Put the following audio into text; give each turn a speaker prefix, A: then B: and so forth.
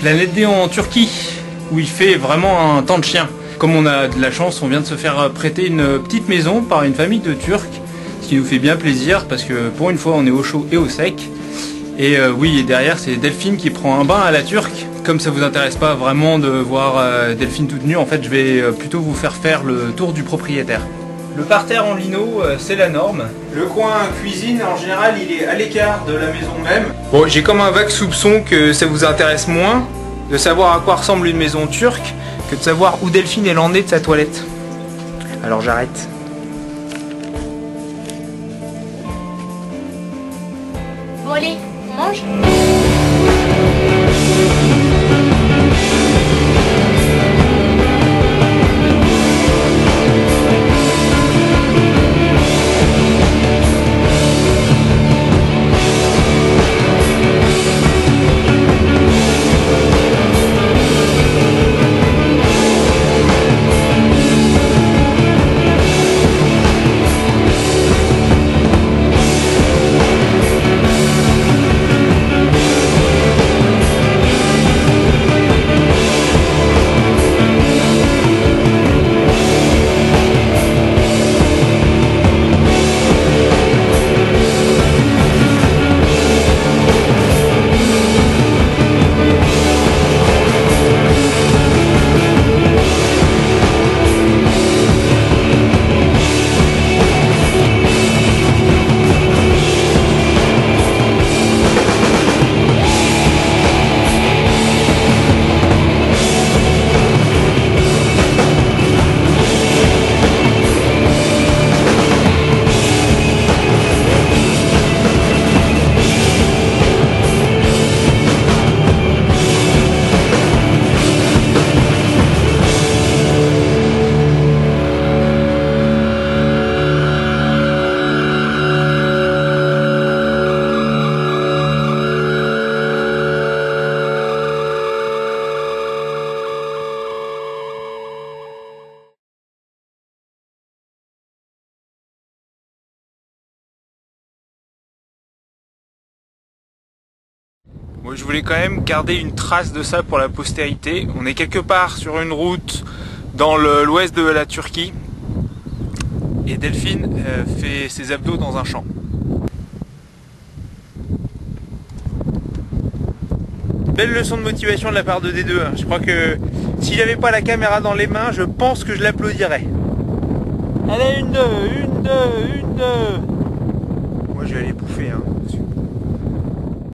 A: Planète D en Turquie, où il fait vraiment un temps de chien. Comme on a de la chance, on vient de se faire prêter une petite maison par une famille de Turcs, ce qui nous fait bien plaisir parce que pour une fois on est au chaud et au sec. Et euh, oui, derrière c'est Delphine qui prend un bain à la turque. Comme ça vous intéresse pas vraiment de voir euh, Delphine toute nue, en fait je vais euh, plutôt vous faire faire le tour du propriétaire. Le parterre en lino, c'est la norme. Le coin cuisine, en général, il est à l'écart de la maison même. Bon, j'ai comme un vague soupçon que ça vous intéresse moins de savoir à quoi ressemble une maison turque que de savoir où Delphine est l'en de sa toilette. Alors j'arrête.
B: Bon allez, on mange
A: Je voulais quand même garder une trace de ça pour la postérité. On est quelque part sur une route dans l'ouest de la Turquie. Et Delphine euh, fait ses abdos dans un champ. Belle leçon de motivation de la part de D2. hein. Je crois que si j'avais pas la caméra dans les mains, je pense que je l'applaudirais. Allez, une, deux, une, deux, une, deux. Moi, je vais aller bouffer. Hein.